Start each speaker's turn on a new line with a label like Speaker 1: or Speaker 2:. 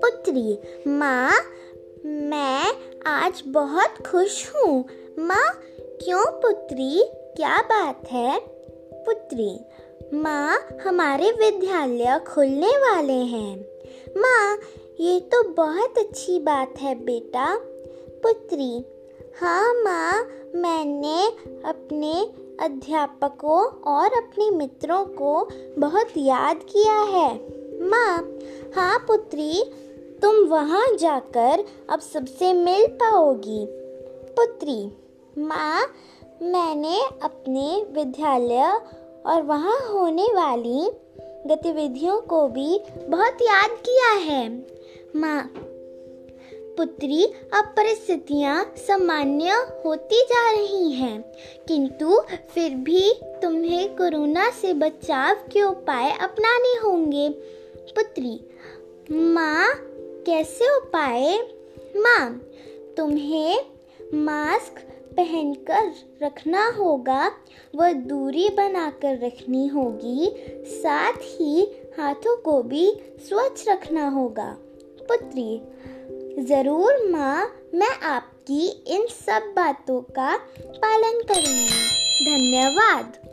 Speaker 1: पुत्री, माँ, मैं आज बहुत खुश हूँ। माँ, क्यों पुत्री? क्या बात है? पुत्री, माँ हमारे विद्यालय खुलने वाले हैं। माँ, ये तो बहुत अच्छी बात है बेटा। पुत्री हाँ माँ अपने अध्यापकों और अपने मित्रों को बहुत याद किया है। माँ हाँ पुत्री, तुम वहाँ जाकर अब सबसे मिल पाओगी। पुत्री, माँ, मैंने अपने विद्यालय और वहाँ होने वाली गतिविधियों को भी बहुत याद किया है। माँ पुत्री अब परिस्थितियाँ सामान्य होती जा रही हैं। किंतु फिर भी तुम्हें कोरोना से बचाव के उपाय अपनाने होंगे। पुत्री, माँ, कैसे उपाय? माँ, तुम्हें मास्क पहनकर रखना होगा। व दूरी बनाकर रखनी होगी। साथ ही हाथों को भी स्वच्छ रखना होगा। पुत्री ज़रूर माँ मैं आपकी इन सब बातों का पालन करूँगी। धन्यवाद।